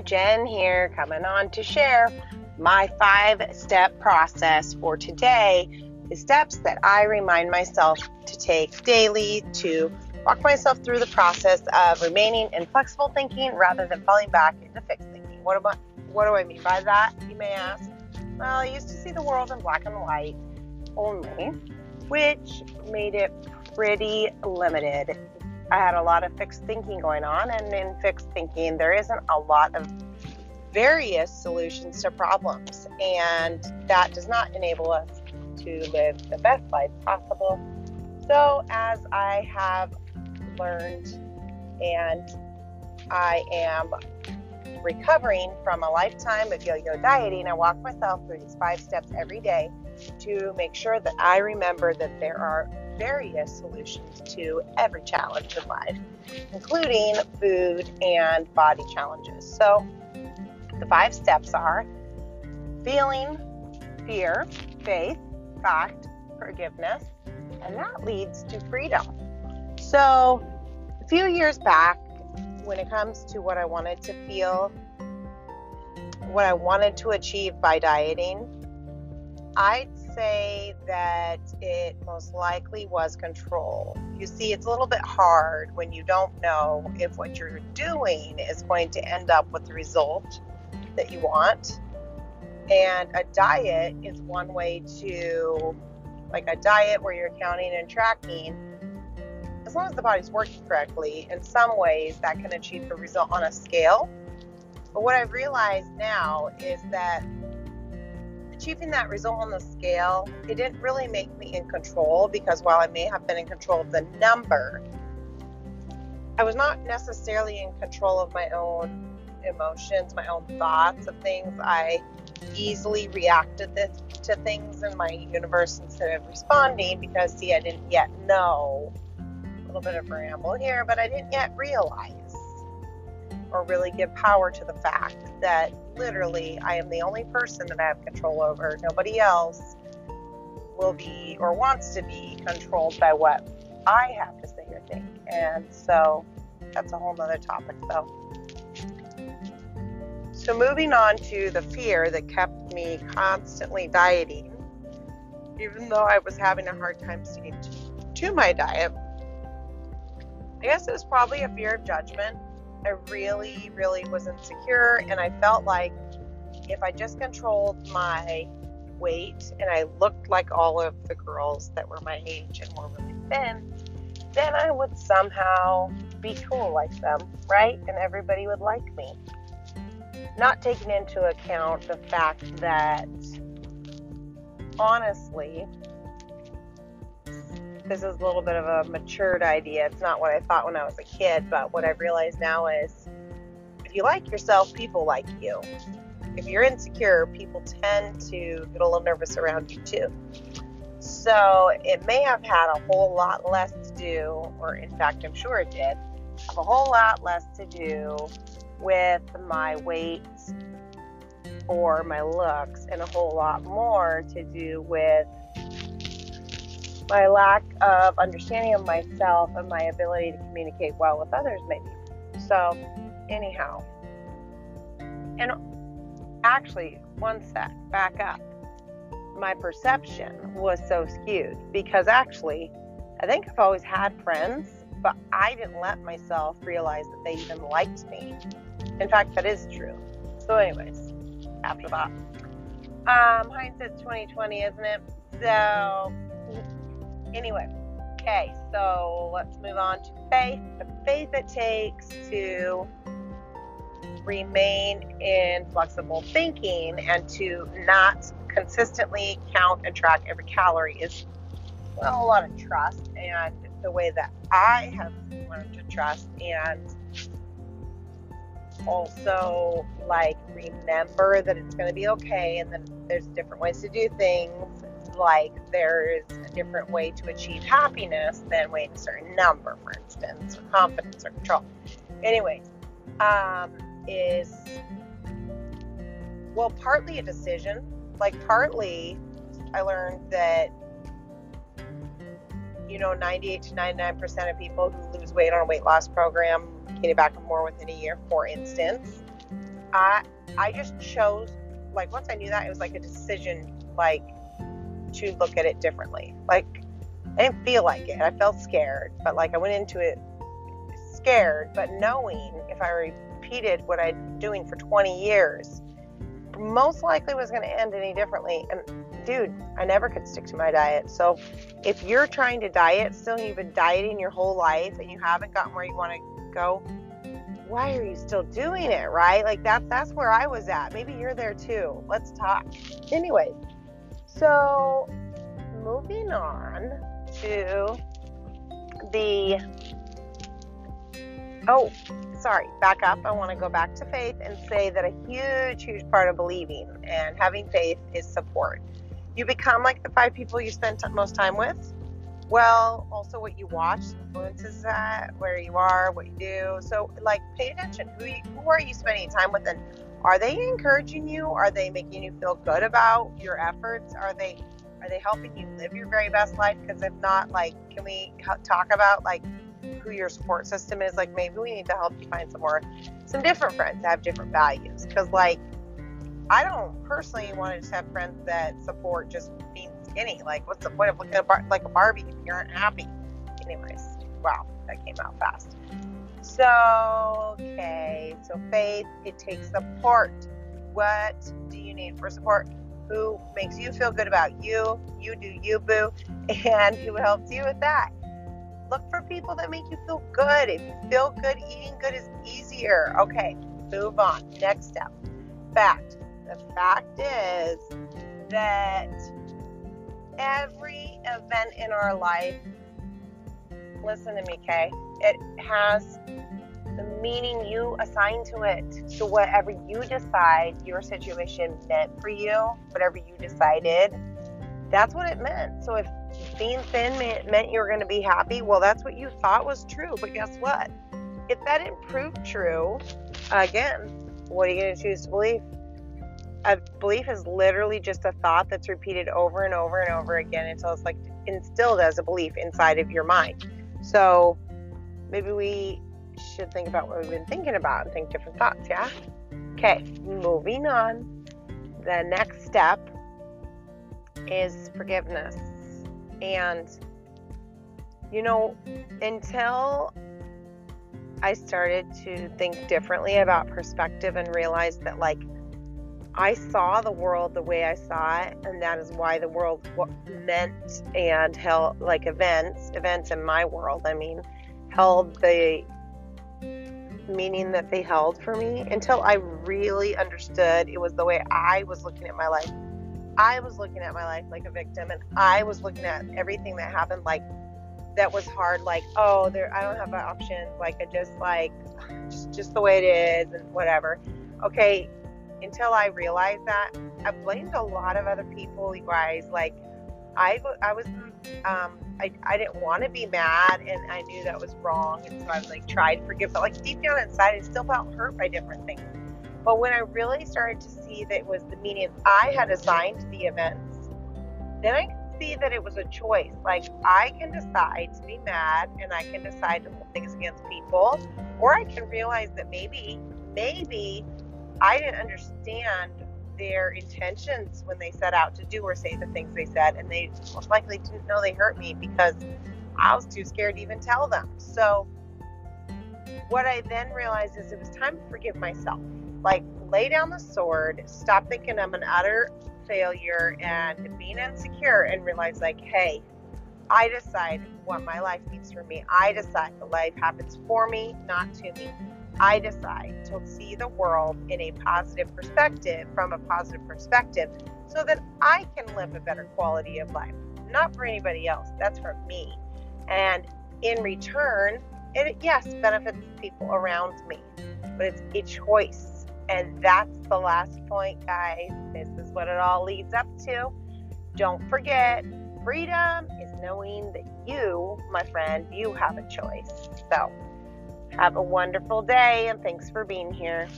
Jen here, coming on to share my five step process for today. The steps that I remind myself to take daily to walk myself through the process of remaining in flexible thinking rather than falling back into fixed thinking. What, about, what do I mean by that, you may ask? Well, I used to see the world in black and white only, which made it pretty limited I had a lot of fixed thinking going on, and in fixed thinking, there isn't a lot of various solutions to problems, and that does not enable us to live the best life possible. So, as I have learned and I am recovering from a lifetime of yo yo dieting, I walk myself through these five steps every day to make sure that I remember that there are various solutions to every challenge in life, including food and body challenges. So, the five steps are feeling, fear, faith, fact, forgiveness, and that leads to freedom. So, a few years back, when it comes to what I wanted to feel, what I wanted to achieve by dieting, I'd say that it most likely was control. You see, it's a little bit hard when you don't know if what you're doing is going to end up with the result that you want. And a diet is one way to, like a diet where you're counting and tracking, as long as the body's working correctly, in some ways that can achieve the result on a scale. But what I've realized now is that achieving that result on the scale, it didn't really make me in control because while I may have been in control of the number, I was not necessarily in control of my own emotions, my own thoughts of things. I easily reacted to things in my universe instead of responding because, see, I didn't yet know. A little bit of ramble here, but I didn't yet realize or really give power to the fact that literally I am the only person that I have control over. Nobody else will be or wants to be controlled by what I have to say or think. And so that's a whole nother topic though. So moving on to the fear that kept me constantly dieting, even though I was having a hard time sticking to my diet. I guess it was probably a fear of judgment I really, really was insecure, and I felt like if I just controlled my weight and I looked like all of the girls that were my age and were really thin, then I would somehow be cool like them, right? And everybody would like me. Not taking into account the fact that honestly, this is a little bit of a matured idea. It's not what I thought when I was a kid, but what I've realized now is if you like yourself, people like you. If you're insecure, people tend to get a little nervous around you too. So it may have had a whole lot less to do, or in fact, I'm sure it did, have a whole lot less to do with my weight or my looks, and a whole lot more to do with my lack of understanding of myself and my ability to communicate well with others, maybe. So, anyhow, and actually, one sec, back up. My perception was so skewed because actually, I think I've always had friends, but I didn't let myself realize that they even liked me. In fact, that is true. So, anyways, after that, um, hindsight's 2020, isn't it? So, Anyway, okay, so let's move on to faith. The faith it takes to remain in flexible thinking and to not consistently count and track every calorie is well, a lot of trust and the way that I have learned to trust and also like remember that it's going to be okay and then there's different ways to do things like there's a different way to achieve happiness than weighing a certain number, for instance, or confidence or control. Anyways, um, is well, partly a decision. Like, partly I learned that, you know, 98 to 99% of people who lose weight on a weight loss program gain it back more within a year, for instance. I I just chose like once I knew that it was like a decision like to look at it differently. Like I didn't feel like it. I felt scared, but like I went into it scared, but knowing if I repeated what I'd doing for 20 years, most likely was going to end any differently. And dude, I never could stick to my diet. So if you're trying to diet still, you've been dieting your whole life and you haven't gotten where you want to go, why are you still doing it, right? Like that's that's where I was at. Maybe you're there too. Let's talk. Anyways, so moving on to the oh, sorry, back up. I want to go back to faith and say that a huge, huge part of believing and having faith is support. You become like the five people you spend most time with well, also what you watch influences that, where you are, what you do. So, like, pay attention. Who you, who are you spending time with, and are they encouraging you? Are they making you feel good about your efforts? Are they are they helping you live your very best life? Because if not, like, can we talk about like who your support system is? Like, maybe we need to help you find some more, some different friends that have different values. Because like, I don't personally want to just have friends that support just being skinny. Like, what's the point of looking at bar- like a Barbie if you aren't happy? Anyways, wow, that came out fast. So, okay, so faith, it takes support. What do you need for support? Who makes you feel good about you? You do you, boo. And who helps you with that? Look for people that make you feel good. If you feel good, eating good is easier. Okay, move on. Next step. Fact. The fact is that every event in our life, listen to me, Kay, it has the meaning you assign to it. So, whatever you decide your situation meant for you, whatever you decided, that's what it meant. So, if being thin meant, you were going to be happy, well, that's what you thought was true. But guess what? If that didn't prove true, again, what are you going to choose to believe? a belief is literally just a thought that's repeated over and over and over again until it's like instilled as a belief inside of your mind. So maybe we should think about what we've been thinking about and think different thoughts, yeah? Okay, moving on. The next step is forgiveness. And, you know, until I started to think differently about perspective and realized that, like, I saw the world the way I saw it, and that is why the world meant and held like events, events in my world, I mean, held the meaning that they held for me until I really understood it was the way I was looking at my life. I was looking at my life like a victim, and I was looking at everything that happened like that was hard. Like, oh, there, I don't have an option. Like, I just like just, just the way it is, and whatever. Okay, until I realized that, I blamed a lot of other people, you guys. Like, I, I was, um, I, I didn't want to be mad and I knew that was wrong. And so I like, tried to forgive, but like deep down inside, I still felt hurt by different things. But when I really started to see that it was the meaning I had assigned the events, then I could see that it was a choice. Like, I can decide to be mad and I can decide to hold things against people, or I can realize that maybe, maybe I didn't understand their intentions when they set out to do or say the things they said, and they most likely didn't know they hurt me because I was too scared to even tell them. So, what I then realized is it was time to forgive myself. Like, lay down the sword, stop thinking I'm an utter failure and being insecure, and realize, like, hey, I decide what my life means for me. I decide the life happens for me, not to me. I decide to see the world in a positive perspective, from a positive perspective, so that I can live a better quality of life. Not for anybody else, that's for me. And in return, it yes benefits people around me, but it's a choice. And that's the last point, guys. This is what it all leads up to. Don't forget, freedom is knowing that you, my friend, you have a choice. So, have a wonderful day and thanks for being here.